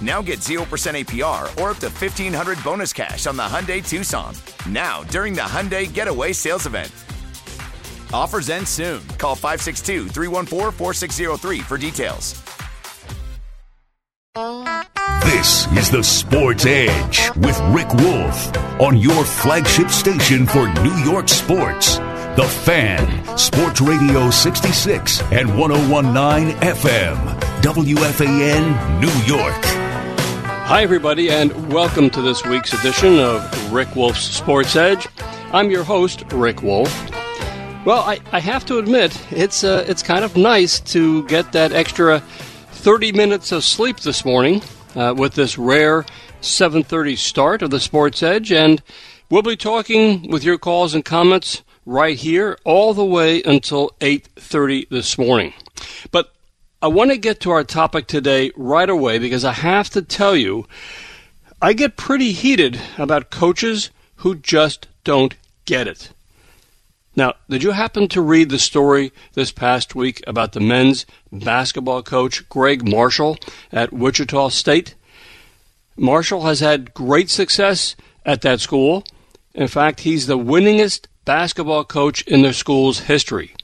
Now get 0% APR or up to 1500 bonus cash on the Hyundai Tucson. Now, during the Hyundai Getaway Sales Event. Offers end soon. Call 562 314 4603 for details. This is the Sports Edge with Rick Wolff on your flagship station for New York sports. The Fan, Sports Radio 66 and 1019 FM, WFAN, New York. Hi, everybody, and welcome to this week's edition of Rick Wolff's Sports Edge. I'm your host, Rick Wolff. Well, I, I have to admit, it's uh, it's kind of nice to get that extra 30 minutes of sleep this morning uh, with this rare 7:30 start of the Sports Edge, and we'll be talking with your calls and comments right here all the way until 8:30 this morning. But I want to get to our topic today right away because I have to tell you, I get pretty heated about coaches who just don't get it. Now, did you happen to read the story this past week about the men's basketball coach Gregg Marshall at Wichita State? Marshall has had great success at that school. In fact, he's the winningest basketball coach in the school's history.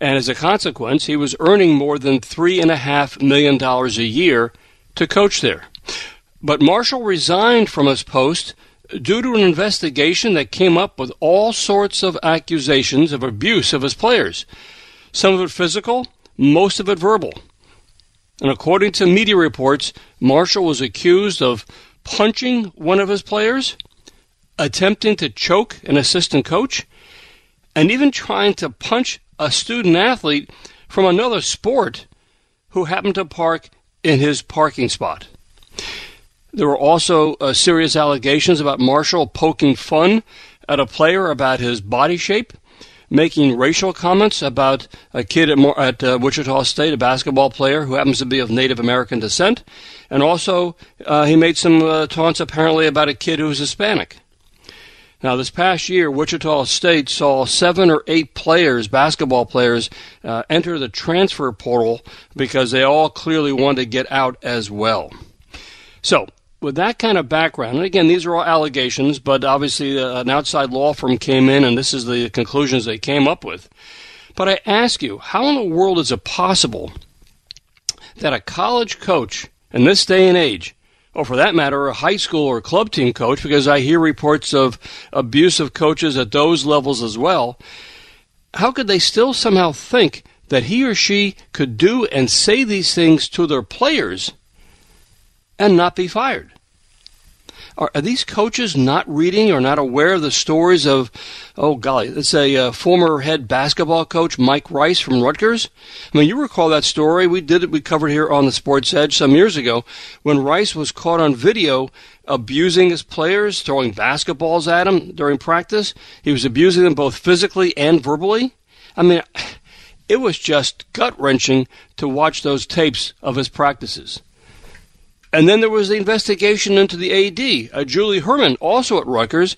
And as a consequence, he was earning more than $3.5 million a year to coach there. But Marshall resigned from his post due to an investigation that came up with all sorts of accusations of abuse of his players. Some of it physical, most of it verbal. And according to media reports, Marshall was accused of punching one of his players, attempting to choke an assistant coach, and even trying to punch a student athlete from another sport who happened to park in his parking spot. There were also uh, serious allegations about Marshall poking fun at a player about his body shape, making racial comments about a kid at, at uh, Wichita State, a basketball player who happens to be of Native American descent, and also uh, he made some uh, taunts apparently about a kid who was Hispanic. Now, this past year, Wichita State saw seven or eight players, basketball players, uh, enter the transfer portal because they all clearly wanted to get out as well. So, with that kind of background, and again, these are all allegations, but obviously uh, an outside law firm came in and this is the conclusions they came up with. But I ask you, how in the world is it possible that a college coach in this day and age, or for that matter, a high school or club team coach, because I hear reports of abusive coaches at those levels as well, how could they still somehow think that he or she could do and say these things to their players and not be fired? Are, are, these coaches not reading or not aware of the stories of, oh golly, let's say uh, former head basketball coach Mike Rice from Rutgers? I mean, you recall that story. We did it, we covered here on the Sports Edge some years ago when Rice was caught on video abusing his players, throwing basketballs at them during practice. He was abusing them both physically and verbally. I mean, it was just gut wrenching to watch those tapes of his practices. And then there was the investigation into the AD, uh, Julie Hermann, also at Rutgers,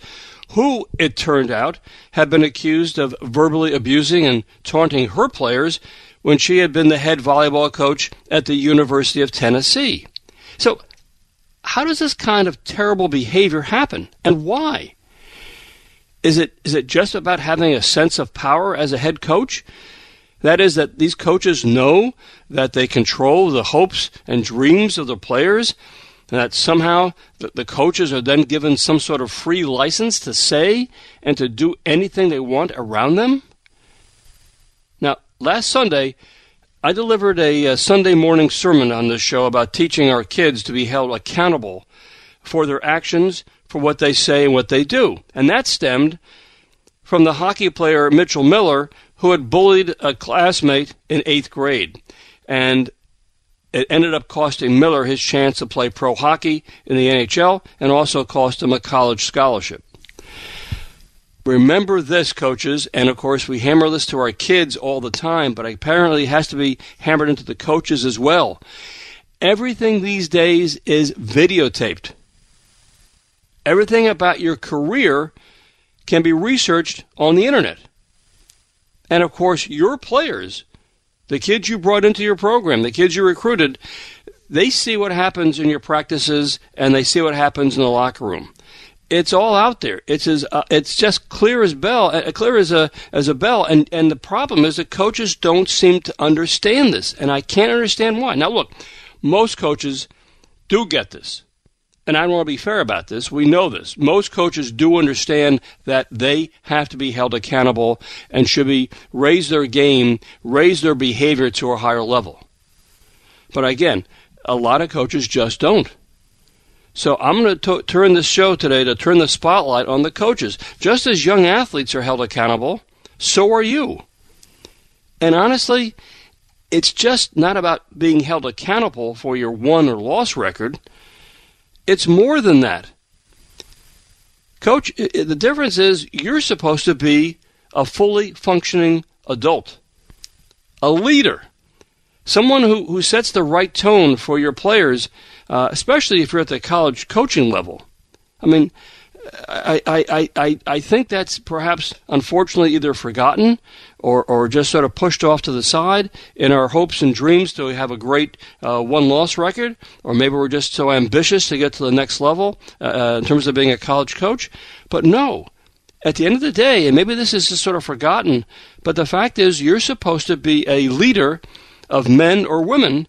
who, it turned out, had been accused of verbally abusing and taunting her players when she had been the head volleyball coach at the University of Tennessee. So, how does this kind of terrible behavior happen, and why? Is it is it just about having a sense of power as a head coach? That is, that these coaches know that they control the hopes and dreams of the players, and that somehow the, coaches are then given some sort of free license to say and to do anything they want around them? Now, last Sunday, I delivered a, a, Sunday morning sermon on this show about teaching our kids to be held accountable for their actions, for what they say and what they do. And that stemmed from the hockey player Mitchell Miller, who had bullied a classmate in eighth grade. And it ended up costing Miller his chance to play pro hockey in the NHL and also cost him a college scholarship. Remember this, coaches, and of course we hammer this to our kids all the time, but apparently it has to be hammered into the coaches as well. Everything these days is videotaped. Everything about your career can be researched on the internet. And of course, your players, the kids you brought into your program, the kids you recruited, they see what happens in your practices and they see what happens in the locker room. It's all out there. It's as uh, it's just clear as bell, uh, clear as a as a bell. And and the problem is that coaches don't seem to understand this, and I can't understand why. Now look, most coaches do get this and I want to be fair about this, we know this. Most coaches do understand that they have to be held accountable and should be raise their game, raise their behavior to a higher level. But again, a lot of coaches just don't. So I'm going to turn this show today to turn the spotlight on the coaches. Just as young athletes are held accountable, so are you. And honestly, it's just not about being held accountable for your won or loss record. It's more than that. Coach, the difference is you're supposed to be a fully functioning adult, a leader, someone who, who sets the right tone for your players, uh, especially if you're at the college coaching level. I mean, I, I, I, I think that's perhaps unfortunately either forgotten or, or just sort of pushed off to the side in our hopes and dreams to have a great uh, won loss record, or maybe we're just so ambitious to get to the next level uh, uh, in terms of being a college coach. But no, at the end of the day, and maybe this is just sort of forgotten, but the fact is you're supposed to be a leader of men or women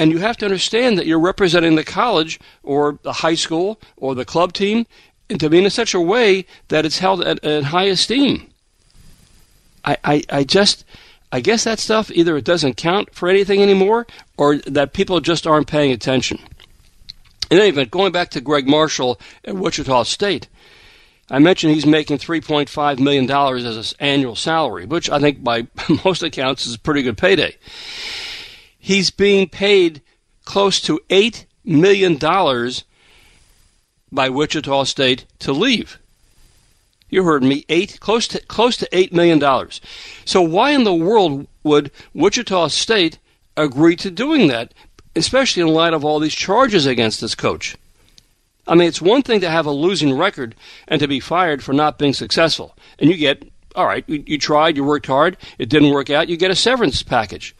and you have to understand that you're representing the college or the high school or the club team to be in such a way that it's held at, at high esteem. I, I, I just, I guess that stuff either it doesn't count for anything anymore or that people just aren't paying attention. In any event, going back to Gregg Marshall at Wichita State, I mentioned he's making $3.5 million as his annual salary, which I think by most accounts is a pretty good payday he's being paid close to $8 million by Wichita State to leave. You heard me, eight close to close to eight million dollars. So why in the world would Wichita State agree to doing that, especially in light of all these charges against this coach? I mean, it's one thing to have a losing record and to be fired for not being successful, and you get all right. You, you tried, you worked hard, it didn't work out, you get a severance package.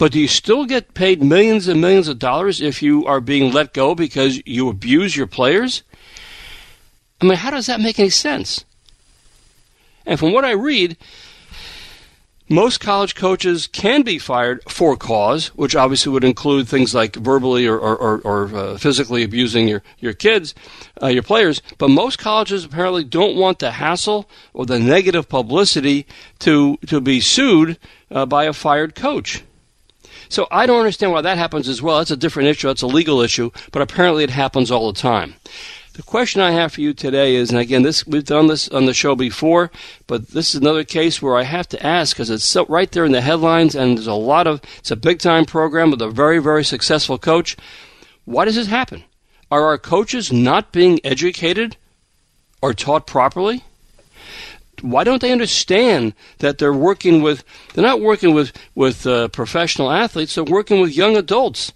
But do you still get paid millions and millions of dollars if you are being let go because you abuse your players? I mean, how does that make any sense? And from what I read, most college coaches can be fired for cause, which obviously would include things like verbally or, or, or, or uh, physically abusing your, your kids, uh, your players. But most colleges apparently don't want the hassle or the negative publicity to, to be sued uh, by a fired coach. So I don't understand why that happens as well. That's a different issue. That's a legal issue, but apparently it happens all the time. The question I have for you today is, and again, this we've done this on the show before, but this is another case where I have to ask because it's right there in the headlines, and there's a lot of it's a big time program with a very very successful coach. Why does this happen? Are our coaches not being educated or taught properly? Why don't they understand that they're working with they're not working with with uh, professional athletes they're working with young adults.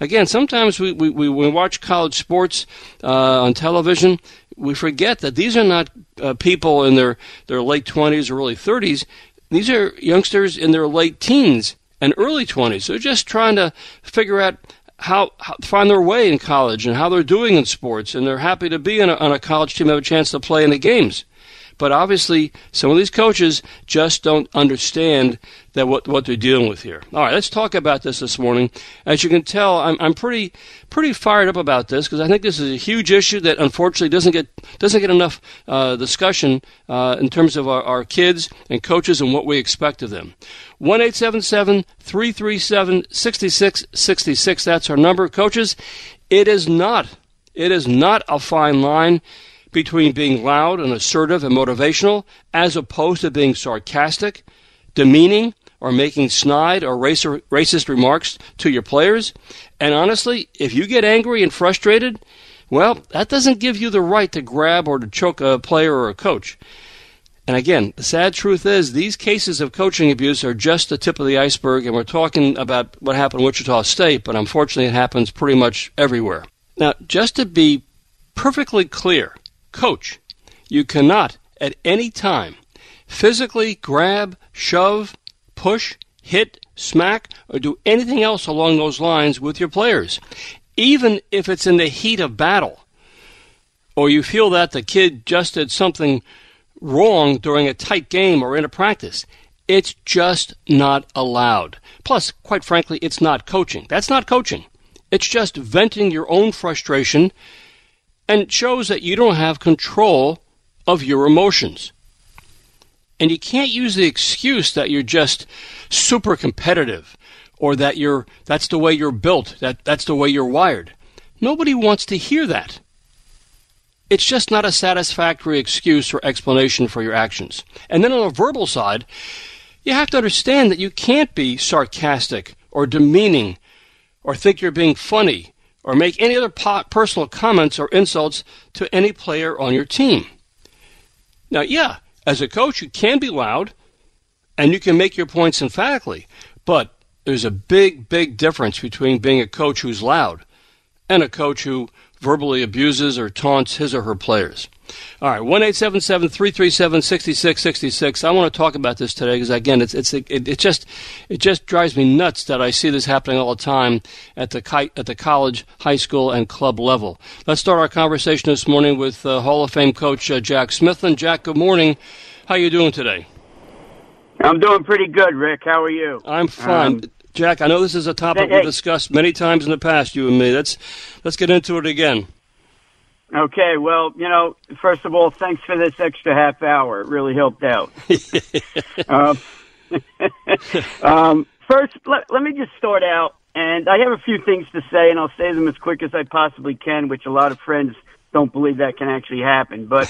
Again sometimes we, we, we watch college sports uh, on television we forget that these are not uh, people in their, their late 20s or early 30s these are youngsters in their late teens and early 20s they're just trying to figure out how, how, find their way in college and how they're doing in sports, and they're happy to be a, on a college team, have a chance to play in the games. But obviously, some of these coaches just don't understand that what what they're dealing with here. All right, let's talk about this this morning. As you can tell, I'm I'm pretty pretty fired up about this because I think this is a huge issue that unfortunately doesn't get doesn't get enough uh, discussion uh, in terms of our, our kids and coaches and what we expect of them. One eight seven seven three three seven sixty six sixty six. That's our number, coaches. It is not. It is not a fine line between being loud and assertive and motivational as opposed to being sarcastic, demeaning, or making snide or racist remarks to your players. And honestly, if you get angry and frustrated, well, that doesn't give you the right to grab or to choke a player or a coach. And again, the sad truth is these cases of coaching abuse are just the tip of the iceberg, and we're talking about what happened in Wichita State, but unfortunately it happens pretty much everywhere. Now, just to be perfectly clear, coach. You cannot, at any time, physically grab, shove, push, hit, smack, or do anything else along those lines with your players, even if it's in the heat of battle, or you feel that the kid just did something wrong during a tight game or in a practice. It's just not allowed. Plus, quite frankly, it's not coaching. That's not coaching. It's just venting your own frustration and shows that you don't have control of your emotions. And you can't use the excuse that you're just super competitive or that you're that's the way you're built, that that's the way you're wired. Nobody wants to hear that. It's just not a satisfactory excuse or explanation for your actions. And then on the verbal side, you have to understand that you can't be sarcastic or demeaning or think you're being funny or make any other personal comments or insults to any player on your team. Now, yeah, as a coach, you can be loud and you can make your points emphatically, but there's a big, big difference between being a coach who's loud and a coach who verbally abuses or taunts his or her players. All right, one eight seven seven three three seven sixty six sixty six. I want to talk about this today because again, it's it's it, it just it just drives me nuts that I see this happening all the time at the at the college, high school, and club level. Let's start our conversation this morning with uh, Hall of Fame coach uh, Jack Smithland. Jack, good morning. How are you doing today? I'm doing pretty good, Rick. How are you? I'm fine. Um, Jack, I know this is a topic hey, we've discussed many times in the past, you and me. Let's let's get into it again. Okay, well, you know, first of all, thanks for this extra half hour. It really helped out. uh, um, first, let, let me just start out, and I have a few things to say, and I'll say them as quick as I possibly can, which a lot of friends don't believe that can actually happen. But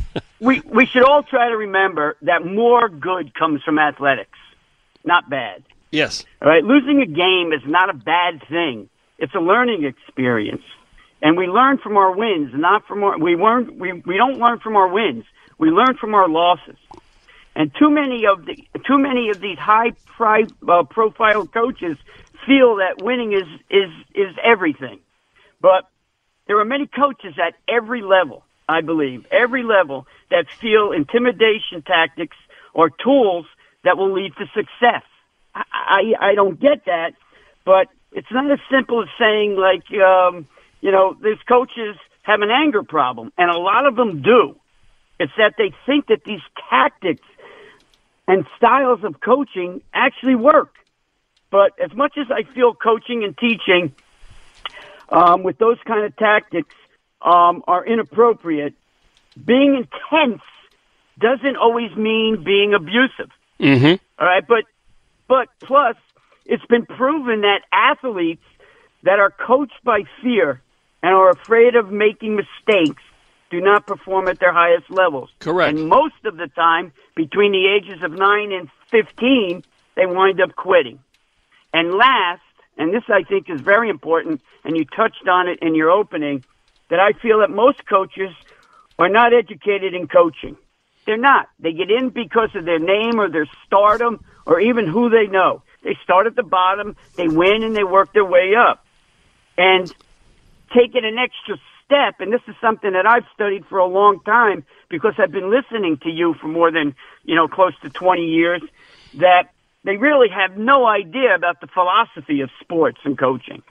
we we should all try to remember that more good comes from athletics, not bad. Yes. All right. Losing a game is not a bad thing. It's a learning experience and we learn from our wins, not from our we learn we we don't learn from our wins. We learn from our losses. And too many of the too many of these high pri, uh, profile coaches feel that winning is is is everything. But there are many coaches at every level, I believe, every level that feel intimidation tactics or tools that will lead to success. I I, I don't get that, but it's not as simple as saying like um you know, these coaches have an anger problem, and a lot of them do. It's that they think that these tactics and styles of coaching actually work. But as much as I feel coaching and teaching um, with those kind of tactics um, are inappropriate, being intense doesn't always mean being abusive. Mm-hmm. All right, but but plus, it's been proven that athletes that are coached by fear and are afraid of making mistakes do not perform at their highest levels. Correct. And most of the time, between the ages of 9 and 15, they wind up quitting. And last, and this I think is very important, and you touched on it in your opening, that I feel that most coaches are not educated in coaching. They're not. They get in because of their name or their stardom or even who they know. They start at the bottom, they win, and they work their way up. And taken an extra step, and this is something that I've studied for a long time because I've been listening to you for more than, you know, close to 20 years, that they really have no idea about the philosophy of sports and coaching.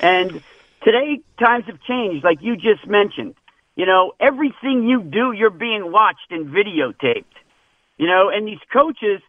And today times have changed, like you just mentioned. You know, everything you do, you're being watched and videotaped. You know, and these coaches,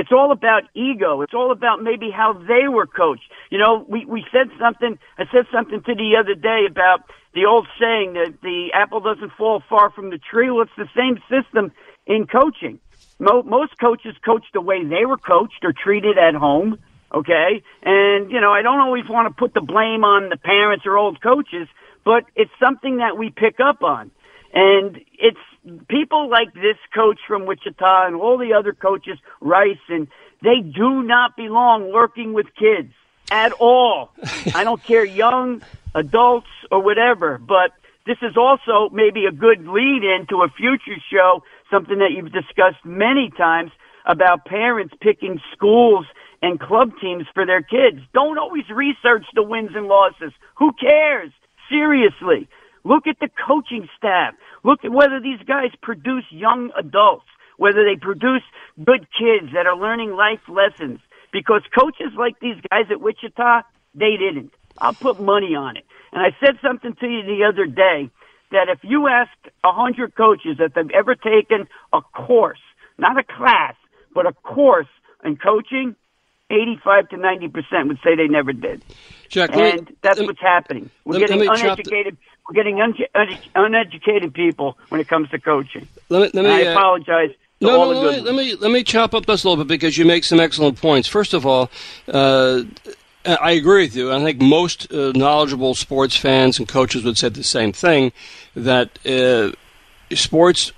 it's all about ego. It's all about maybe how they were coached. You know, we, we said something, I said something to the other day about the old saying that the apple doesn't fall far from the tree. Well, it's the same system in coaching. Mo- most coaches coach the way they were coached or treated at home. Okay. And, you know, I don't always want to put the blame on the parents or old coaches, but it's something that we pick up on. And it's people like this coach from Wichita and all the other coaches, Rice, and they do not belong working with kids at all. I don't care, young, adults, or whatever, but this is also maybe a good lead into a future show, something that you've discussed many times about parents picking schools and club teams for their kids. Don't always research the wins and losses. Who cares? Seriously. Look at the coaching staff. Look at whether these guys produce young adults, whether they produce good kids that are learning life lessons. Because coaches like these guys at Wichita, they didn't. I'll put money on it. And I said something to you the other day that if you ask a hundred coaches that they've ever taken a course, not a class, but a course in coaching, 85 to 90 percent would say they never did. Jack, and me, that's what's happening. We're let, getting let uneducated. We're getting un, un, uneducated people when it comes to coaching. Let me, let me, I uh, apologize. no, no, let me, let me let me chop up this a little bit because you make some excellent points. First of all, uh, I agree with you. I think most uh, knowledgeable sports fans and coaches would say the same thing that uh, sports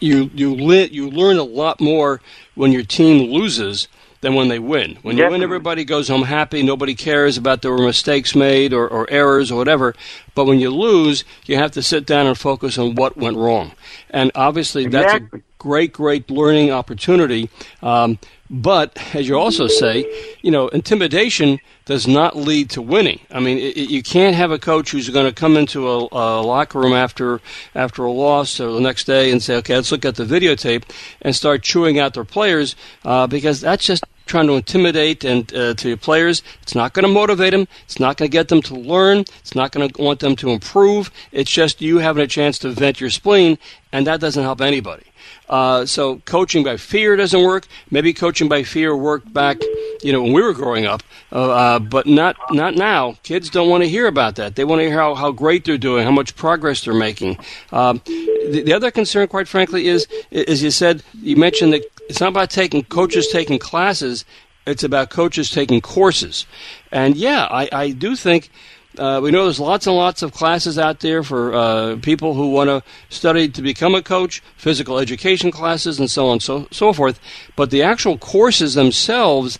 you you li- you learn a lot more when your team loses than when they win. When you win, everybody goes home happy. Nobody cares about there were mistakes made or, or errors or whatever. But when you lose, you have to sit down and focus on what went wrong. And obviously, that's a great, great learning opportunity. Um, but as you also say, you know, intimidation does not lead to winning. I mean, it, you can't have a coach who's going to come into a, a, locker room after after a loss or the next day and say, "Okay, let's look at the videotape," and start chewing out their players uh, because that's just trying to intimidate and uh, to your players. It's not going to motivate them. It's not going to get them to learn. It's not going to want them to improve. It's just you having a chance to vent your spleen, and that doesn't help anybody. Uh, so coaching by fear doesn't work. Maybe coaching by fear worked back, you know, when we were growing up, uh, uh, but not not now. Kids don't want to hear about that. They want to hear how, how great they're doing, how much progress they're making. Um, the, the, other concern, quite frankly, is as you said, you mentioned that it's not about taking coaches taking classes. It's about coaches taking courses. And yeah, I, I do think uh, we know there's lots and lots of classes out there for uh, people who want to study to become a coach, physical education classes, and so on and so, so forth. But the actual courses themselves,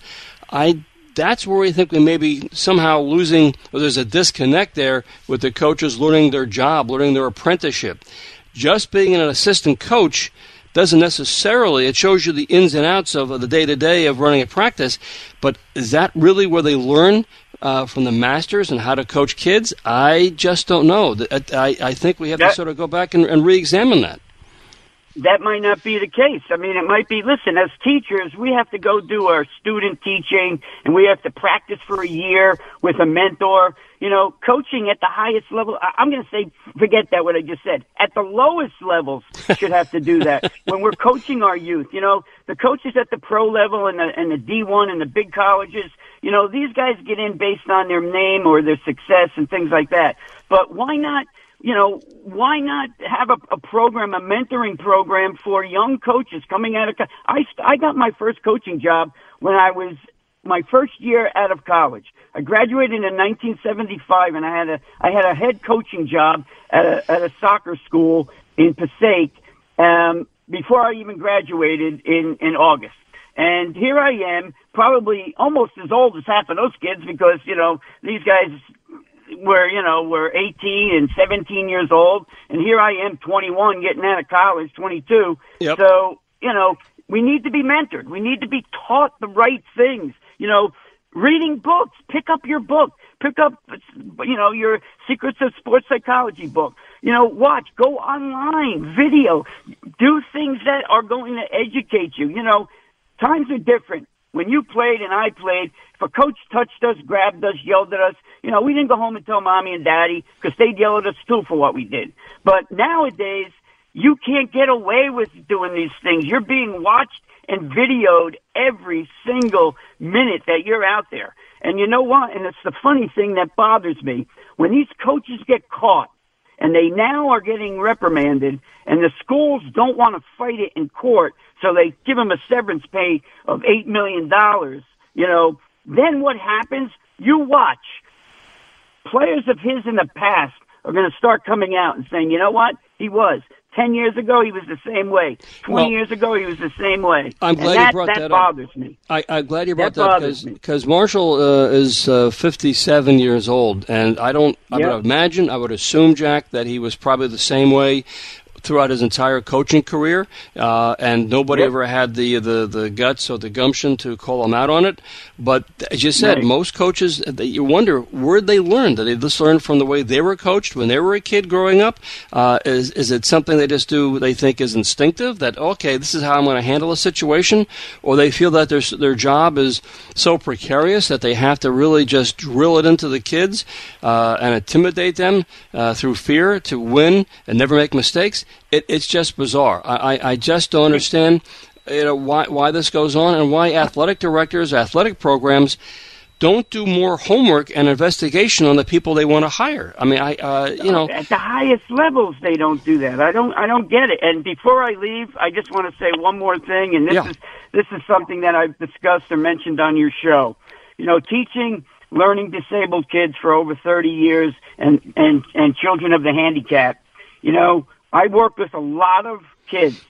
I that's where we think we may be somehow losing, or there's a disconnect there with the coaches learning their job, learning their apprenticeship. Just being an assistant coach doesn't necessarily, it shows you the ins and outs of the day to day of running a practice, but is that really where they learn uh, from the masters and how to coach kids? I just don't know. I, I think we have that, to sort of go back and, and re examine that that might not be the case. I mean, it might be, listen, as teachers, we have to go do our student teaching and we have to practice for a year with a mentor. You know, coaching at the highest level, I'm going to say, forget that what I just said. At the lowest levels should have to do that. when we're coaching our youth, you know, the coaches at the pro level and the, and the D1 and the big colleges, you know, these guys get in based on their name or their success and things like that. But why not? You know, why not have a, a program, a mentoring program for young coaches coming out of? I I got my first coaching job when I was my first year out of college. I graduated in 1975, and I had a I had a head coaching job at a at a soccer school in Passaic um, before I even graduated in in August. And here I am, probably almost as old as half of those kids because you know these guys were, you know, were 18 and 17 years old, and here I am, 21, getting out of college, 22. Yep. So, you know, we need to be mentored. We need to be taught the right things. You know, reading books. Pick up your book. Pick up, you know, your Secrets of Sports Psychology book. You know, watch, go online, video, do things that are going to educate you. You know, times are different. When you played and I played, if a coach touched us, grabbed us, yelled at us, You know, we didn't go home and tell mommy and daddy because they'd yell at us too for what we did. But nowadays, you can't get away with doing these things. You're being watched and videoed every single minute that you're out there. And you know what? And it's the funny thing that bothers me. When these coaches get caught and they now are getting reprimanded and the schools don't want to fight it in court, so they give them a severance pay of $8 million, you know, then what happens? You watch. Players of his in the past are going to start coming out and saying, you know what? He was. Ten years ago, he was the same way. Twenty well, years ago, he was the same way. I'm glad that, you brought that, that bothers up. me. I, am glad you brought that because because Marshall uh, is uh, 57 years old, and I don't. I yep. would imagine, I would assume, Jack, that he was probably the same way throughout his entire coaching career, uh, and nobody yep. ever had the, the the guts or the gumption to call him out on it. But as you said, right. most coaches, you wonder where'd they learned. Did they just learn from the way they were coached when they were a kid growing up? Uh, is is it something they just do? They think is instinctive that okay, this is how I'm going to handle a situation, or they feel that their their job is so precarious that they have to really just drill it into the kids uh, and intimidate them uh, through fear to win and never make mistakes it, it's just bizarre. I, I, I just don't understand you know why why this goes on and why athletic directors, athletic programs don't do more homework and investigation on the people they want to hire. I mean, I uh, you know at the highest levels they don't do that. I don't I don't get it. And before I leave, I just want to say one more thing, and this yeah. is this is something that I've discussed or mentioned on your show. You know, teaching learning disabled kids for over 30 years and and and children of the handicapped. You know, I worked with a lot of kids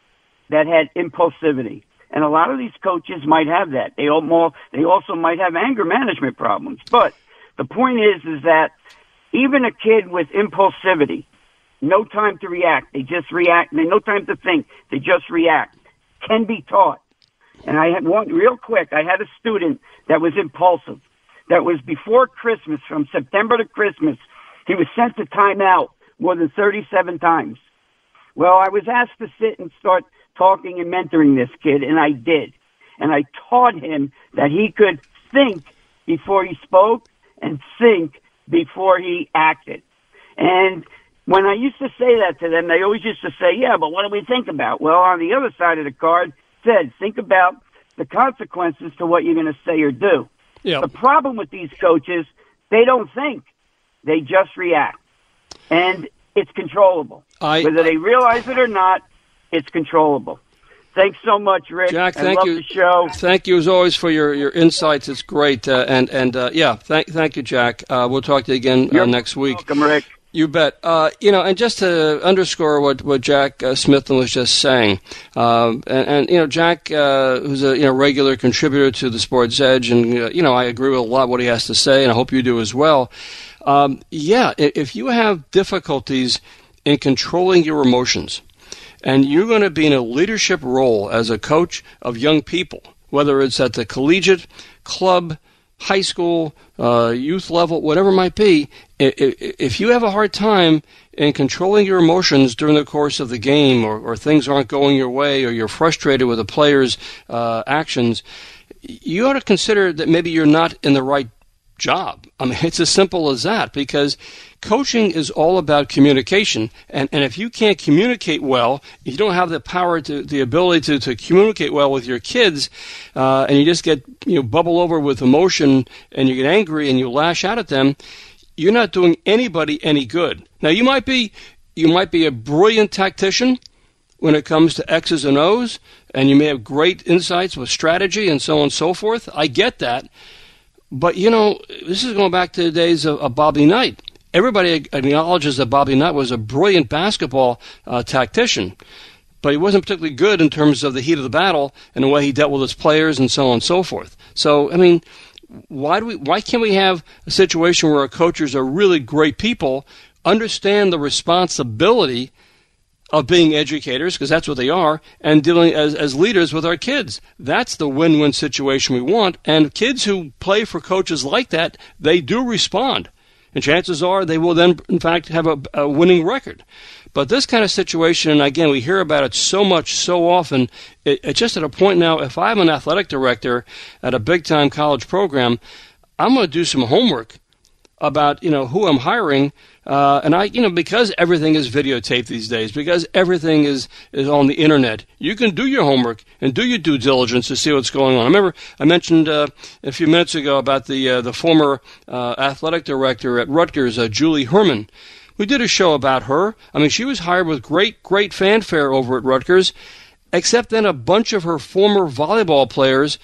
that had impulsivity. And a lot of these coaches might have that. They all, they also might have anger management problems. But the point is, is that even a kid with impulsivity, no time to react, they just react, they no time to think, they just react, can be taught. And I had one, real quick, I had a student that was impulsive. That was before Christmas, from September to Christmas. He was sent to timeout more than 37 times. Well, I was asked to sit and start talking and mentoring this kid, and I did. And I taught him that he could think before he spoke and think before he acted. And when I used to say that to them, they always used to say, yeah, but what do we think about? Well, on the other side of the card said, think about the consequences to what you're going to say or do. Yep. The problem with these coaches, they don't think. They just react. And it's controllable. I, Whether they realize it or not, it's controllable. Thanks so much, Rick. Jack, thank you. show. Thank you as always for your, your insights. It's great. Uh, and and uh, yeah, thank thank you, Jack. Uh, we'll talk to you again uh, next week. Welcome, Rick. You bet. Uh, you know, and just to underscore what what Jack uh, was just saying, uh, and, and, you know, Jack, uh, who's a you know regular contributor to the Sports Edge, and you know, I agree with a lot of what he has to say, and I hope you do as well. Um, yeah, if you have difficulties in controlling your emotions, and you're going to be in a leadership role as a coach of young people, whether it's at the collegiate, club, high school, uh, youth level, whatever it might be, if you have a hard time in controlling your emotions during the course of the game or, or things aren't going your way or you're frustrated with a player's uh, actions, you ought to consider that maybe you're not in the right job. I mean, it's as simple as that because coaching is all about communication. And, and if you can't communicate well, you don't have the power to, the ability to, to communicate well with your kids, uh, and you just get, you know, bubble over with emotion and you get angry and you lash out at them, you're not doing anybody any good. Now, you might be, you might be a brilliant tactician when it comes to X's and O's, and you may have great insights with strategy and so on and so forth. I get that. But you know, this is going back to the days of, of Bobby Knight. Everybody acknowledges that Bobby Knight was a brilliant basketball uh, tactician, but he wasn't particularly good in terms of the heat of the battle and the way he dealt with his players and so on and so forth. So, I mean, why do we? Why can't we have a situation where our coaches are really great people, understand the responsibility of being educators, because that's what they are, and dealing as, as leaders with our kids. That's the win win situation we want. And kids who play for coaches like that, they do respond. And chances are they will then, in fact, have a, a winning record. But this kind of situation, and again, we hear about it so much, so often, it, it's just at a point now, if I'm an athletic director at a big time college program, I'm going to do some homework about you know who I'm hiring, uh, and I you know because everything is videotaped these days, because everything is is on the internet, you can do your homework and do your due diligence to see what's going on. I remember I mentioned uh, a few minutes ago about the uh, the former uh, athletic director at Rutgers, uh, Julie Hermann. We did a show about her. I mean, she was hired with great great fanfare over at Rutgers, except then a bunch of her former volleyball players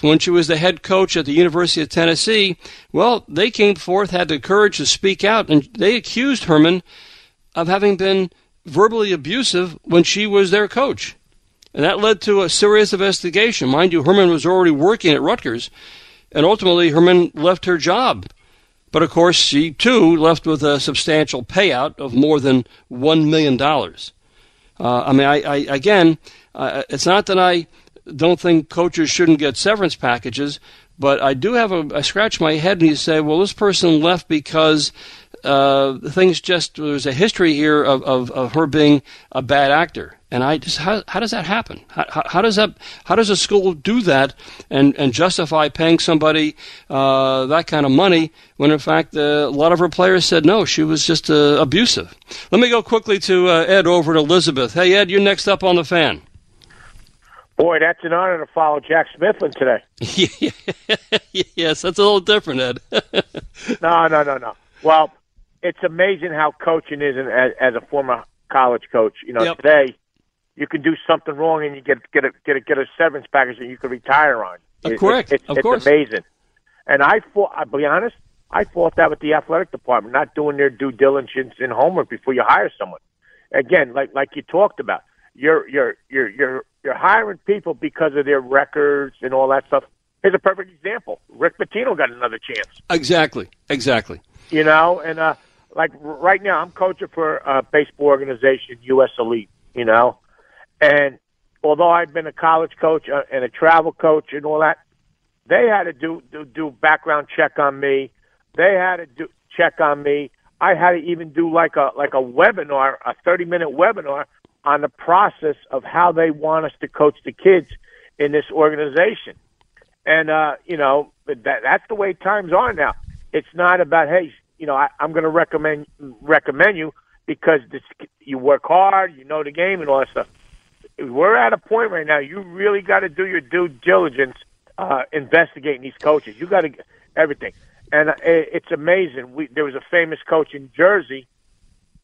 when she was the head coach at the University of Tennessee, well, they came forth, had the courage to speak out, and they accused Hermann of having been verbally abusive when she was their coach. And that led to a serious investigation. Mind you, Hermann was already working at Rutgers, and ultimately Hermann left her job. But of course, she too left with a substantial payout of more than $1 million. Uh, I mean, I, I again, uh, it's not that I don't think coaches shouldn't get severance packages, but I do have a I scratch my head and you say, well, this person left because uh, things just there's a history here of, of, of her being a bad actor. And I just how, how does that happen? How, how, does that how does a school do that and, and justify paying somebody uh, that kind of money when in fact uh, a lot of her players said no, she was just uh, abusive. Let me go quickly to uh, Ed over to Elizabeth. Hey Ed, you're next up on the fan. Boy, that's an honor to follow Jack Smithland today. yes, that's a little different, Ed. no, no, no, no. Well, it's amazing how coaching is as, as a former college coach. You know, yep. today you can do something wrong and you get get a get a get a severance package that you can retire on. It, correct. It, of it's course. amazing. And I thought, I'll be honest, I fought that with the athletic department, not doing their due diligence and homework before you hire someone. Again, like like you talked about, you're you're you're you're you're hiring people because of their records and all that stuff. Here's a perfect example. Rick Pitino got another chance. Exactly. Exactly. You know, and uh like right now I'm coaching for a baseball organization, US Elite, you know. And although I've been a college coach uh, and a travel coach and all that, they had to do do, do background check on me. They had to do check on me. I had to even do like a like a webinar, a 30 minute webinar on the process of how they want us to coach the kids in this organization. And uh, you know, that that's the way times are now. It's not about hey, you know, I, I'm going to recommend recommend you because this, you work hard, you know the game, and all that stuff. We're at a point right now. You really got to do your due diligence, uh, investigating these coaches. You got to everything, and uh, it's amazing. We there was a famous coach in Jersey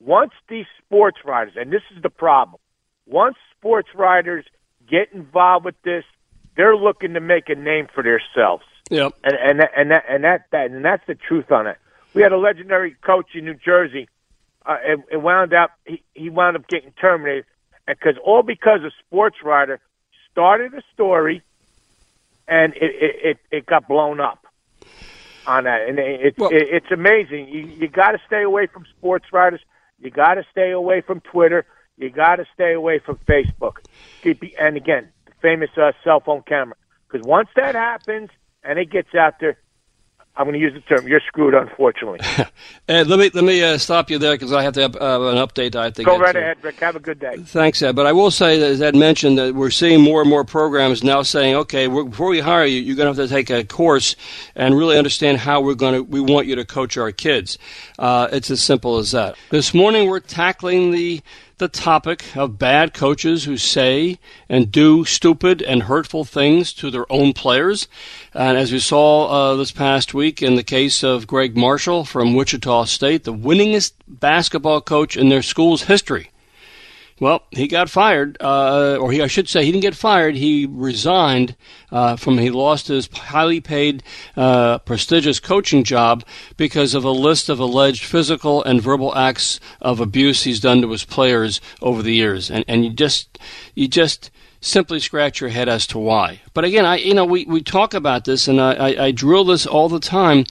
once these sports writers, and this is the problem, once sports writers get involved with this, they're looking to make a name for themselves. Yep. And and that, and that and that, that and that's the truth on it. We had a legendary coach in New Jersey, uh, and, and wound up he, he wound up getting terminated, because all because a sports writer started a story, and it it, it, it got blown up on that, and it, it's well, it, it's amazing. You you got to stay away from sports writers you got to stay away from Twitter. You got to stay away from Facebook. And again, the famous uh, cell phone camera. Because once that happens and it gets out there, I'm going to use the term. You're screwed, unfortunately. Ed, let me let me uh, stop you there because I have to have uh, an update. I think. Go right to. ahead, Rick. Have a good day. Thanks, Ed. But I will say, that as Ed mentioned, that we're seeing more and more programs now saying, okay, before we hire you, you're going to have to take a course and really understand how we're going to. We want you to coach our kids. Uh, it's as simple as that. This morning, we're tackling the the topic of bad coaches who say and do stupid and hurtful things to their own players. And as we saw uh, this past week in the case of Gregg Marshall from Wichita State, the winningest basketball coach in their school's history. Well, he got fired, uh, or he, I should say, he didn't get fired. He resigned uh, from. He lost his highly paid, uh, prestigious coaching job because of a list of alleged physical and verbal acts of abuse he's done to his players over the years, and and you just you just simply scratch your head as to why. But again, I you know we we talk about this, and I, I, I drill this all the time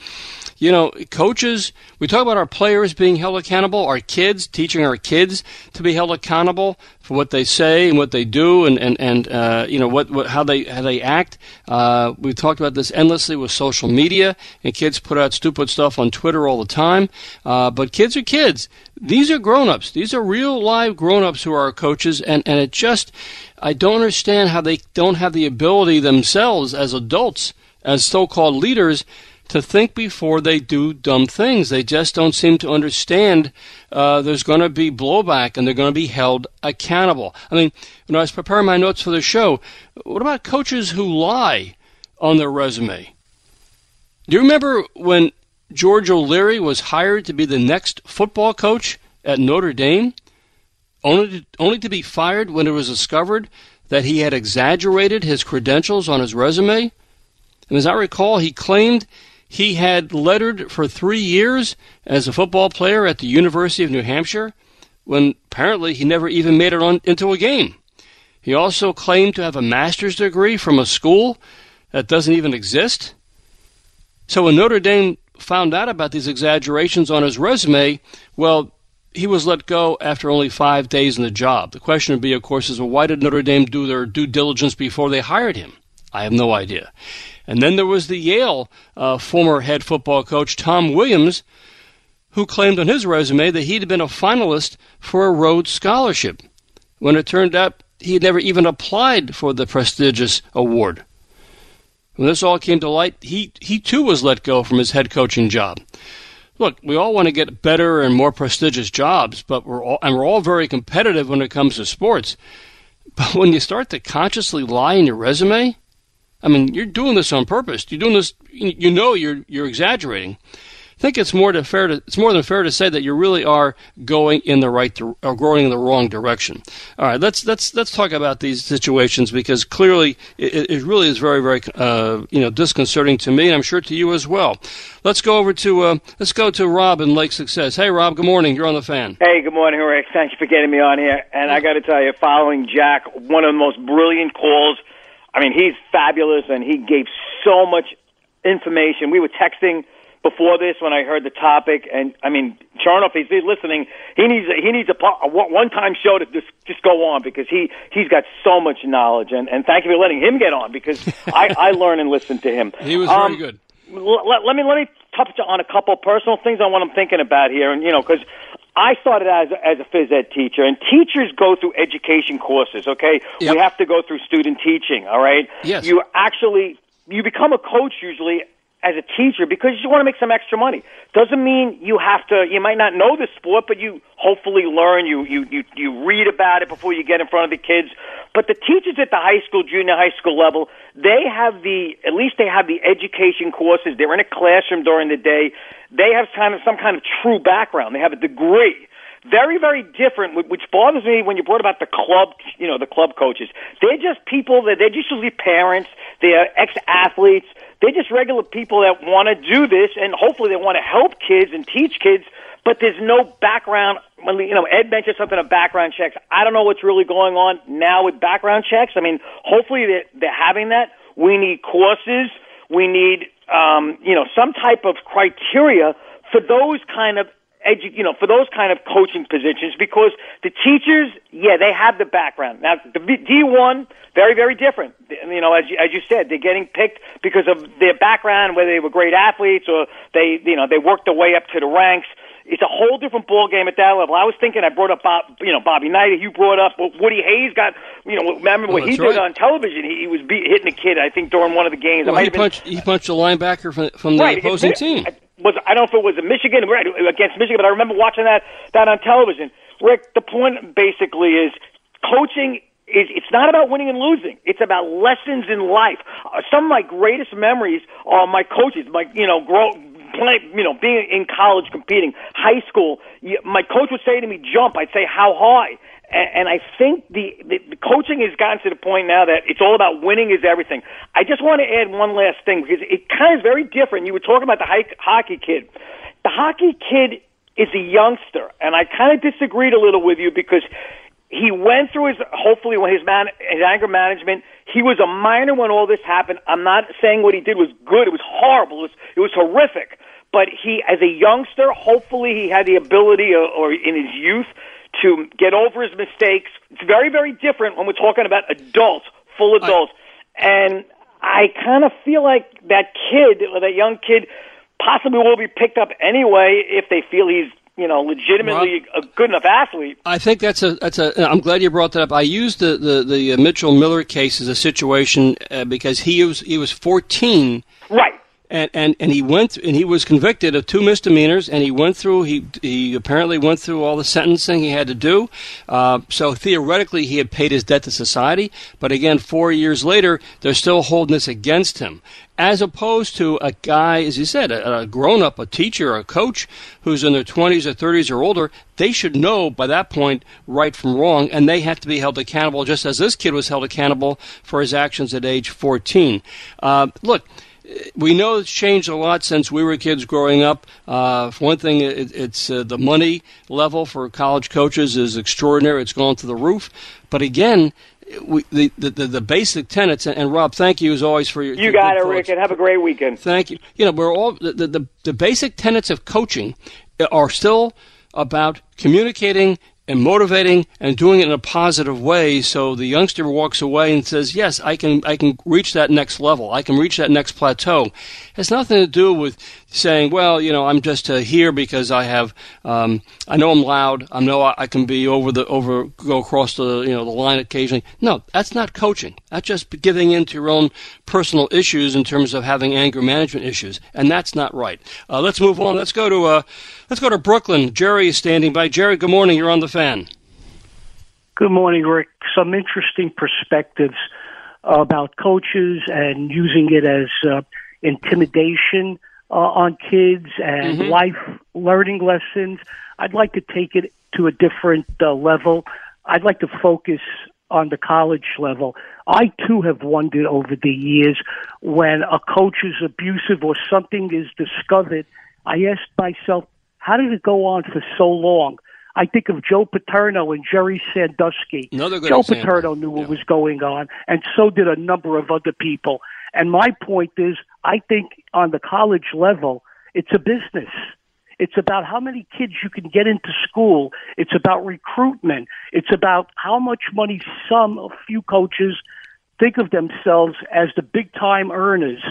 you know, coaches, we talk about our players being held accountable, our kids, teaching our kids to be held accountable for what they say and what they do and, and, and uh, you know, what, what, how they, how they act. Uh, we've talked about this endlessly with social media and kids put out stupid stuff on Twitter all the time. Uh, but kids are kids. These are grown-ups. These are real live grown-ups who are our coaches and, and it just, I don't understand how they don't have the ability themselves as adults, as so-called leaders, to think before they do dumb things. They just don't seem to understand uh, there's going to be blowback and they're going to be held accountable. I mean, when I was preparing my notes for the show, what about coaches who lie on their resume? Do you remember when George O'Leary was hired to be the next football coach at Notre Dame, only to, only to be fired when it was discovered that he had exaggerated his credentials on his resume? And as I recall, he claimed he had lettered for three years as a football player at the University of New Hampshire, when apparently he never even made it on into a game. He also claimed to have a master's degree from a school that doesn't even exist. So when Notre Dame found out about these exaggerations on his resume, well, he was let go after only five days in the job. The question would be, of course, is well, why did Notre Dame do their due diligence before they hired him? I have no idea. And then there was the Yale uh, former head football coach, Tom Williams, who claimed on his resume that he'd been a finalist for a Rhodes Scholarship, when it turned out he had never even applied for the prestigious award. When this all came to light, he, he too was let go from his head coaching job. Look, we all want to get better and more prestigious jobs, but we're all, and we're all very competitive when it comes to sports. But when you start to consciously lie in your resume, I mean, you're doing this on purpose. You're doing this. You know, you're you're exaggerating. I think it's more to fair to it's more than fair to say that you really are going in the right or going in the wrong direction. All right, let's let's let's talk about these situations because clearly it, it really is very very uh, you know disconcerting to me and I'm sure to you as well. Let's go over to uh, let's go to Rob in Lake Success. Hey Rob, good morning. You're on the fan. Hey, good morning, Rick. Thanks for getting me on here. And I got to tell you, following Jack, one of the most brilliant calls. I mean, he's fabulous, and he gave so much information. We were texting before this when I heard the topic, and I mean, enough, if he's listening, he needs a, he needs a, a one time show to just just go on because he he's got so much knowledge, and and thank you for letting him get on because I I learn and listen to him. He was um, very good. Let, let me let me touch on a couple personal things on what I'm thinking about here, and you know, because I started as a, as a phys ed teacher, and teachers go through education courses. Okay, Yep. we have to go through student teaching. All right, Yes. you actually you become a coach usually as a teacher because you want to make some extra money. Doesn't mean you have to. You might not know the sport, but you hopefully learn. You you you you read about it before you get in front of the kids. But the teachers at the high school, junior high school level, they have the at least they have the education courses. They're in a classroom during the day. They have kind of some kind of true background. They have a degree very, very different, which bothers me when you brought about the club, you know, the club coaches. They're just people that they're just usually parents, they're ex-athletes, they're just regular people that want to do this, and hopefully they want to help kids and teach kids, but there's no background. You know, Ed mentioned something of background checks. I don't know what's really going on now with background checks. I mean, hopefully they're, they're having that. We need courses. We need, um, you know, some type of criteria for those kind of edu- you know, for those kind of coaching positions because the teachers, yeah, they have the background. Now, the D1, very, very different. You know, as you, as you said, they're getting picked because of their background, whether they were great athletes or they, you know, they worked their way up to the ranks. It's a whole different ball game at that level. I was thinking, I brought up Bob, you know, Bobby Knight. You brought up Woody Hayes. Got, you know, remember what Oh, he did right. on television? He, he was beat, hitting a kid. I think during one of the games. Well, he have been- punched he punched a linebacker from, from the right, opposing team. Was I don't know if it was Michigan against Michigan, but I remember watching that that on television. Rick, the point basically is coaching is it's not about winning and losing. It's about lessons in life. Uh, some of my greatest memories are my coaches, like you know, grow. Play, you know, being in college, competing, high school. My coach would say to me, "Jump." I'd say, "How high?" And, and I think the, the, the coaching has gotten to the point now that it's all about winning is everything. I just want to add one last thing because it kind of is very different. You were talking about the hi- hockey kid. The hockey kid is a youngster, and I kind of disagreed a little with you because he went through his hopefully when his man his anger management. He was a minor when all this happened. I'm not saying what he did was good. It was horrible. It was, it was horrific. But he, as a youngster, hopefully he had the ability, or, or in his youth, to get over his mistakes. It's very, very different when we're talking about adults, full adults. and I kind of feel like that kid, or that young kid, possibly will be picked up anyway if they feel he's, you know, legitimately a good enough athlete. I think that's a that's a. I'm glad you brought that up. I used the the, the uh, Mitchell Miller case as a situation uh, because he was he was 14 Right. And, and, and he went and he was convicted of two misdemeanors and he went through he he apparently went through all the sentencing he had to do uh, so theoretically he had paid his debt to society but again four years later they're still holding this against him as opposed to a guy, as you said, a, a grown up, a teacher, a coach who's in their 20s or 30s or older, they should know by that point right from wrong, and they have to be held accountable, just as this kid was held accountable for his actions at age 14. Uh, look, we know it's changed a lot since we were kids growing up. Uh, for one thing, it, it's uh, the money level for college coaches is extraordinary. It's gone to the roof. But again, we, the, the, the basic tenets, and, and, Rob, thank you as always for your. You got it, Rick, and have a great weekend. Thank you. You know, we're all the, the, the basic tenets of coaching are still about communicating and motivating and doing it in a positive way so the youngster walks away and says yes i can i can reach that next level. I can reach that next plateau has nothing to do with saying well you know i'm just uh, here because i have um, i know i'm loud. I know I, can be over the over go across the you know the line occasionally. No that's not coaching. That's just giving in to your own personal issues in terms of having anger management issues and that's not right. Uh, let's move on. Let's go to uh, let's go to brooklyn. Jerry is standing by. Jerry good morning. You're on the fan. Good morning, Rick. Some interesting perspectives about coaches and using it as uh, intimidation uh, on kids and mm-hmm. life learning lessons. I'd like to take it to a different uh, level. I'd like to focus on the college level. I too have wondered over the years when a coach is abusive or something is discovered. I asked myself, how did it go on for so long? I think of Joe Paterno and Jerry Sandusky. Joe Paterno knew what was going on, and so did a number of other people. And my point is, I think on the college level, it's a business. It's about how many kids you can get into school. It's about recruitment. It's about how much money some, a few coaches, think of themselves as the big time earners.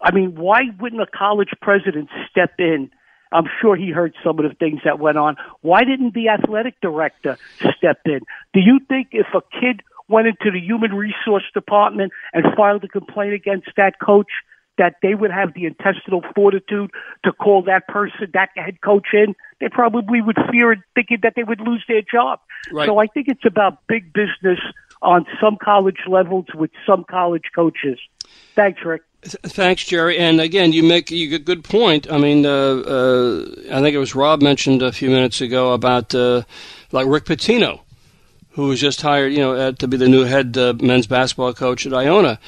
I mean, why wouldn't a college president step in I'm sure he heard some of the things that went on. Why didn't the athletic director step in? Do you think if a kid went into the human resource department and filed a complaint against that coach, that they would have the intestinal fortitude to call that person, that head coach in? They probably would fear it, thinking that they would lose their job. Right. So I think it's about big business on some college levels with some college coaches. Thanks, Rick. Thanks, Jerry. And again, you make you a good point. I mean, uh, uh, I think it was Rob mentioned a few minutes ago about uh, like Rick Pitino, who was just hired, you know, to be the new head uh, men's basketball coach at Iona.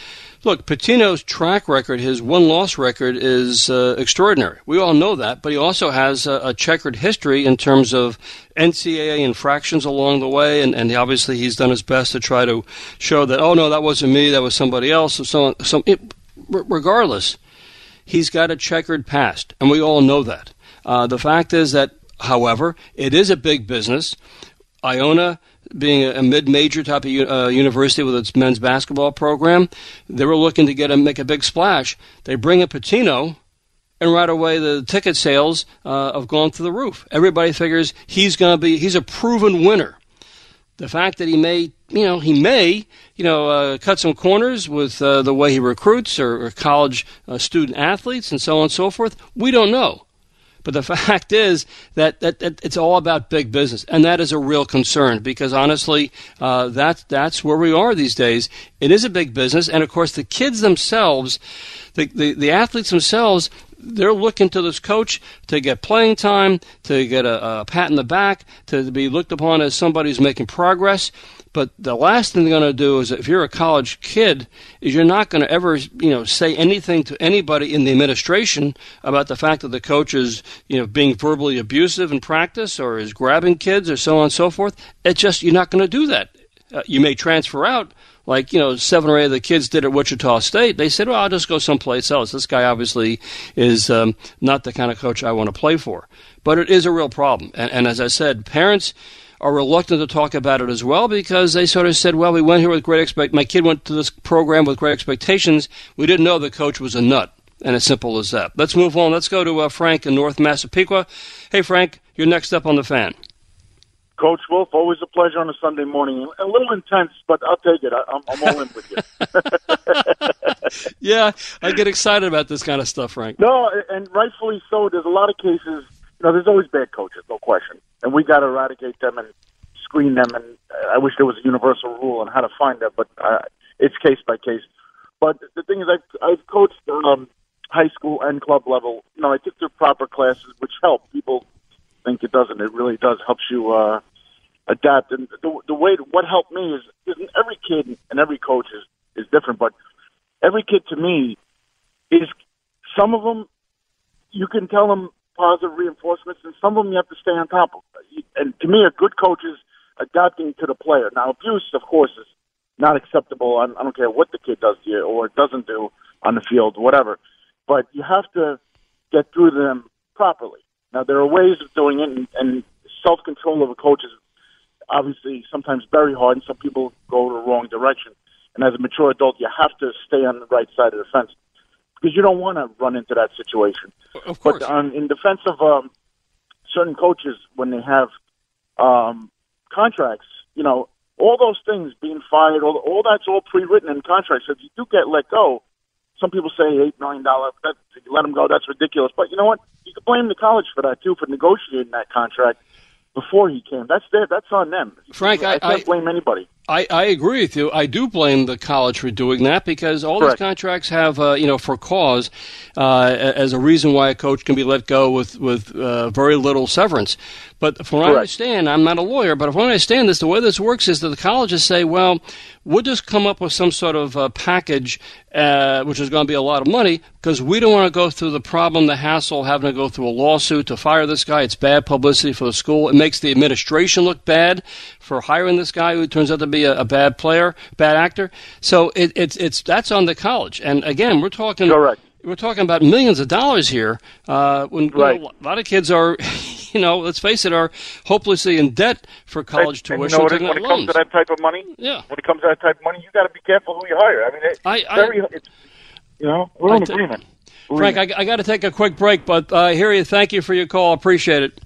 Look, Pitino's track record, his won loss record, is uh, extraordinary. We all know that, but he also has a, a, checkered history in terms of NCAA infractions along the way, and, and obviously he's done his best to try to show that, oh no, that wasn't me, that was somebody else, so. So it, regardless, he's got a checkered past, and we all know that. Uh, the fact is that, however, it is a big business. Iona, being a, mid-major type of uh, university with its men's basketball program, they were looking to get a make a big splash. They bring a Pitino, and right away the ticket sales uh, have gone through the roof. Everybody figures he's going to be he's a proven winner. The fact that he may, you know, he may, you know, uh, cut some corners with uh, the way he recruits or, or college uh, student athletes and so on and so forth, we don't know. But the fact is that, that, that, it's all about big business, and that is a real concern because honestly, uh, that's that's where we are these days. It is a big business, and of course, the kids themselves, the, the, the athletes themselves, they're looking to this coach to get playing time, to get a, a pat in the back, to be looked upon as somebody who's making progress. But the last thing they're going to do is, if you're a college kid, is you're not going to ever, you know, say anything to anybody in the administration about the fact that the coach is, you know, being verbally abusive in practice or is grabbing kids or so on and so forth. It's just you're not going to do that. Uh, you may transfer out, like you know seven or eight of the kids did at Wichita State. They said, "Well, I'll just go someplace else." This guy obviously is um, not the kind of coach I want to play for. But it is a real problem, and, and as I said, parents are reluctant to talk about it as well because they sort of said, "Well, we went here with great expect. My kid went to this program with great expectations. We didn't know the coach was a nut." And as simple as that. Let's move on. Let's go to uh, Frank in North Massapequa. Hey, Frank, you're next up on the fan. Coach Wolff, always a pleasure on a Sunday morning. A little intense, but I'll take it. I, am all in with you. yeah, I get excited about this kind of stuff, Frank. No, and rightfully so. There's a lot of cases. You know, there's always bad coaches, no question, and we got to eradicate them and screen them. And I wish there was a universal rule on how to find them, but uh, it's case by case. But the thing is, I've, I've coached um, high school and club level. You know, I took the proper classes, which help. People think it doesn't. It really does. Helps you uh, adapt. And the, the way what helped me is, is every kid and every coach is is different, but every kid to me is some of them you can tell them positive reinforcements, and some of them you have to stay on top of. And to me, a good coach is adapting to the player. Now, abuse, of course, is not acceptable. I, don't care what the kid does to you or doesn't do on the field, whatever. But you have to get through them properly. Now, there are ways of doing it, and, and self control of a coach is obviously sometimes very hard, and some people go the wrong direction. And as a mature adult, you have to stay on the right side of the fence because you don't want to run into that situation. Of course. But um, in defense of um, certain coaches, when they have um, contracts, you know, all those things being fired, all, all that's all pre-written in contracts. So if you do get let go, some people say eight million dollar, let them go, that's ridiculous. But you know what? You can blame the college for that too, for negotiating that contract before he came. That's their, that's on them. Frank, I, I can't I- blame anybody. I, I agree with you. I do blame the college for doing that because all Correct. these contracts have, uh, you know, for cause uh, as a reason why a coach can be let go with with uh, very little severance. But from what I understand, I'm not a lawyer, but from what I understand this, the way this works is that the colleges say, well, we'll just come up with some sort of uh, package, uh, which is going to be a lot of money, because we don't want to go through the problem, the hassle, having to go through a lawsuit to fire this guy. It's bad publicity for the school. It makes the administration look bad for hiring this guy who turns out to be a, a bad player, bad actor. So it, it's it's that's on the college. And again, we're talking Correct. we're talking about millions of dollars here. Uh, when you know, Right. a lot of kids are, you know, let's face it, are hopelessly in debt for college and, tuition. and you know? When it comes loans. to that type of money, Yeah. when it comes to that type of money, you got to be careful who you hire. I mean, it, I- it's I- very, it's, you know, we're I in t- agreement. Frank, I, I got to take a quick break, but uh, I hear you. Thank you for your call. Appreciate it.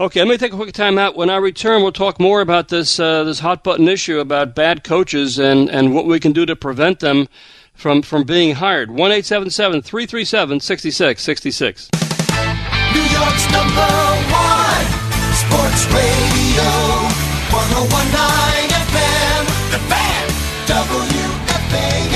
Okay, let me take a quick time out. When I return, we'll talk more about this uh, this hot button issue about bad coaches and, and what we can do to prevent them from, from being hired. One eight seven seven three three seven sixty six sixty six. New York's number one sports radio, 1019 FM, The Fan, WFAN.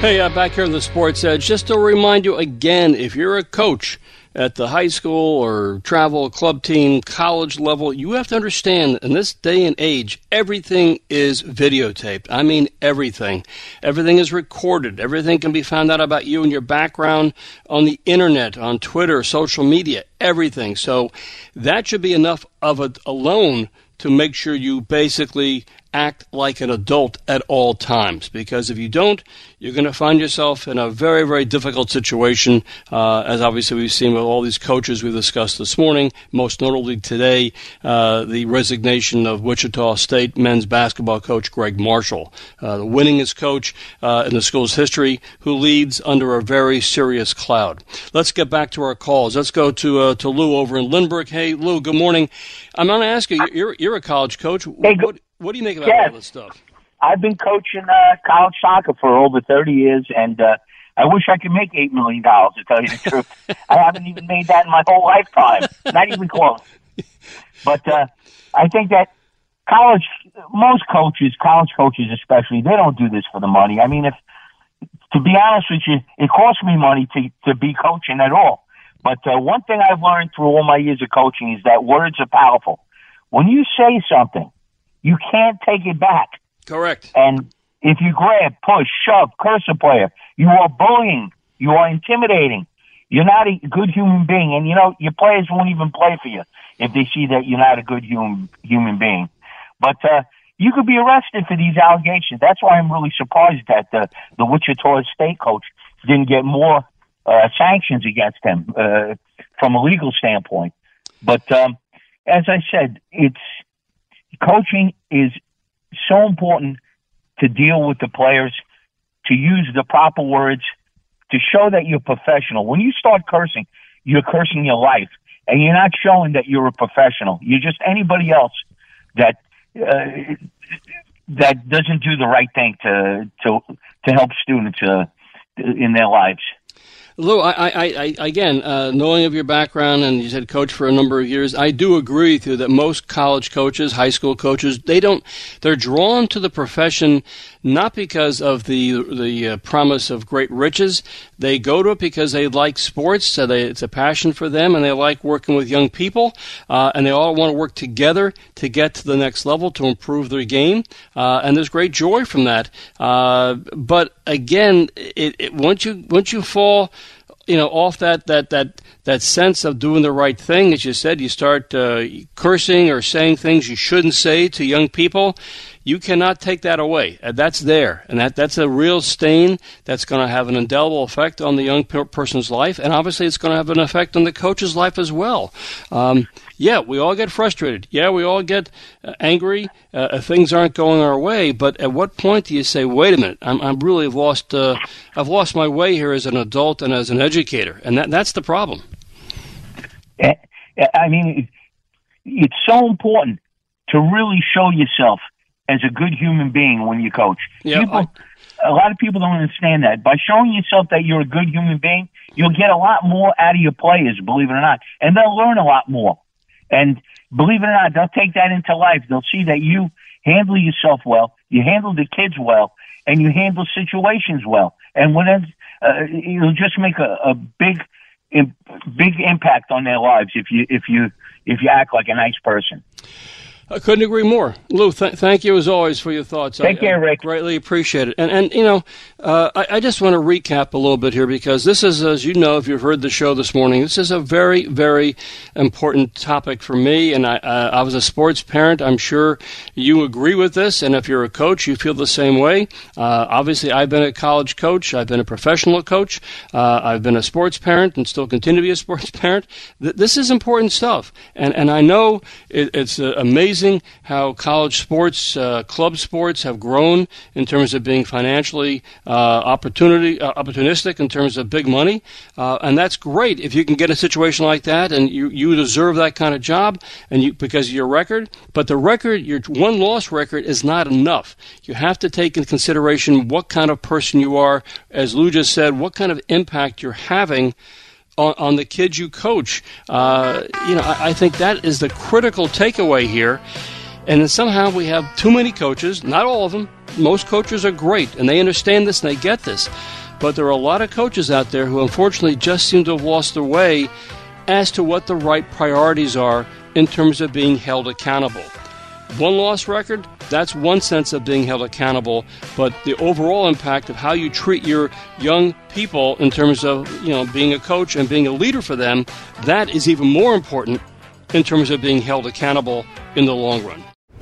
Hey, uh, back here on the Sports Edge, just to remind you again if you're a coach at the high school or travel club team, college level, you have to understand in this day and age, everything is videotaped. I mean, everything. Everything is recorded. Everything can be found out about you and your background on the internet, on Twitter, social media, everything. So that should be enough of it alone to make sure you basically act like an adult at all times. Because if you don't, you're going to find yourself in a very, very difficult situation, uh, as obviously we've seen with all these coaches we've discussed this morning, most notably today, uh, the resignation of Wichita State men's basketball coach Gregg Marshall, uh, the winningest coach uh, in the school's history, who leads under a very serious cloud. Let's get back to our calls. Let's go to uh, to Lou over in Lindbergh. Hey, Lou, good morning. I'm going to ask you. You're you're a college coach. Hey, what, what do you make about Yes. all this stuff? I've been coaching uh, college soccer for over 30 years, and uh, I wish I could make $8 million, to tell you the truth. I haven't even made that in my whole lifetime, not even close. But uh, I think that college, most coaches, college coaches especially, they don't do this for the money. I mean, if to be honest with you, it costs me money to to be coaching at all. But uh, one thing I've learned through all my years of coaching is that words are powerful. When you say something, you can't take it back. Correct. And if you grab, push, shove, curse a player, you are bullying. You are intimidating. You're not a good human being. And you know, your players won't even play for you if they see that you're not a good human, human being. But, uh, you could be arrested for these allegations. That's why I'm really surprised that the, the Wichita State coach didn't get more, uh, sanctions against him, uh, from a legal standpoint. But, um, as I said, it's, coaching is so important to deal with the players, to use the proper words, to show that you're professional. When you start cursing, you're cursing your life, and you're not showing that you're a professional. You're just anybody else that uh, that doesn't do the right thing to to to help students uh, in their lives. Lou, I, I, I again, uh, knowing of your background and you said coach for a number of years, I do agree with you that most college coaches, high school coaches, they don't, they're drawn to the profession not because of the the uh, promise of great riches. They go to it because they like sports, so they, it's a passion for them, and they like working with young people, uh, and they all want to work together to get to the next level to improve their game. Uh, and there's great joy from that. Uh, but again, it, it, once you once you fall you know, off that that that that sense of doing the right thing, as you said, you start uh, cursing or saying things you shouldn't say to young people. You cannot take that away. Uh, that's there, and that that's a real stain that's going to have an indelible effect on the young person's life, and obviously it's going to have an effect on the coach's life as well. Um, yeah, we all get frustrated. Yeah, we all get uh, angry uh, things aren't going our way. But at what point do you say, "Wait a minute, I'm, I'm really lost. Uh, I've lost my way here as an adult and as an educator," and that that's the problem. Eh, eh, I mean, it's so important to really show yourself as a good human being when you coach. Yeah, people, I, a lot of people don't understand that. By showing yourself that you're a good human being, you'll get a lot more out of your players, believe it or not, and they'll learn a lot more. And believe it or not, they'll take that into life. They'll see that you handle yourself well, you handle the kids well, and you handle situations well. And when it, uh, it'll just make a, a big, big impact on their lives if you if you if you act like a nice person. I couldn't agree more, Lou. Th- thank you as always for your thoughts. Thank I, care, Rick. I greatly appreciate it. And and you know, uh, I, I, just want to recap a little bit here because this is, as you know, if you've heard the show this morning, this is a very very important topic for me. And I uh, I was a sports parent. I'm sure you agree with this. And if you're a coach, you feel the same way. Uh, obviously, I've been a college coach. I've been a professional coach. Uh, I've been a sports parent and still continue to be a sports parent. Th- this is important stuff. And and I know it, it's uh, amazing amazing how college sports, uh, club sports, have grown in terms of being financially uh, opportunity uh, opportunistic in terms of big money, uh, and that's great if you can get a situation like that, and you you deserve that kind of job, and you because of your record. But the record, your won loss record, is not enough. You have to take into consideration what kind of person you are, as Lou just said, what kind of impact you're having on, on the kids you coach. Uh, you know, I, I think that is the critical takeaway here. And then somehow we have too many coaches, not all of them. Most coaches are great and they understand this and they get this. But there are a lot of coaches out there who unfortunately just seem to have lost their way as to what the right priorities are in terms of being held accountable. Won loss record, that's one sense of being held accountable, but the overall impact of how you treat your young people in terms of, you know, being a coach and being a leader for them, that is even more important in terms of being held accountable in the long run.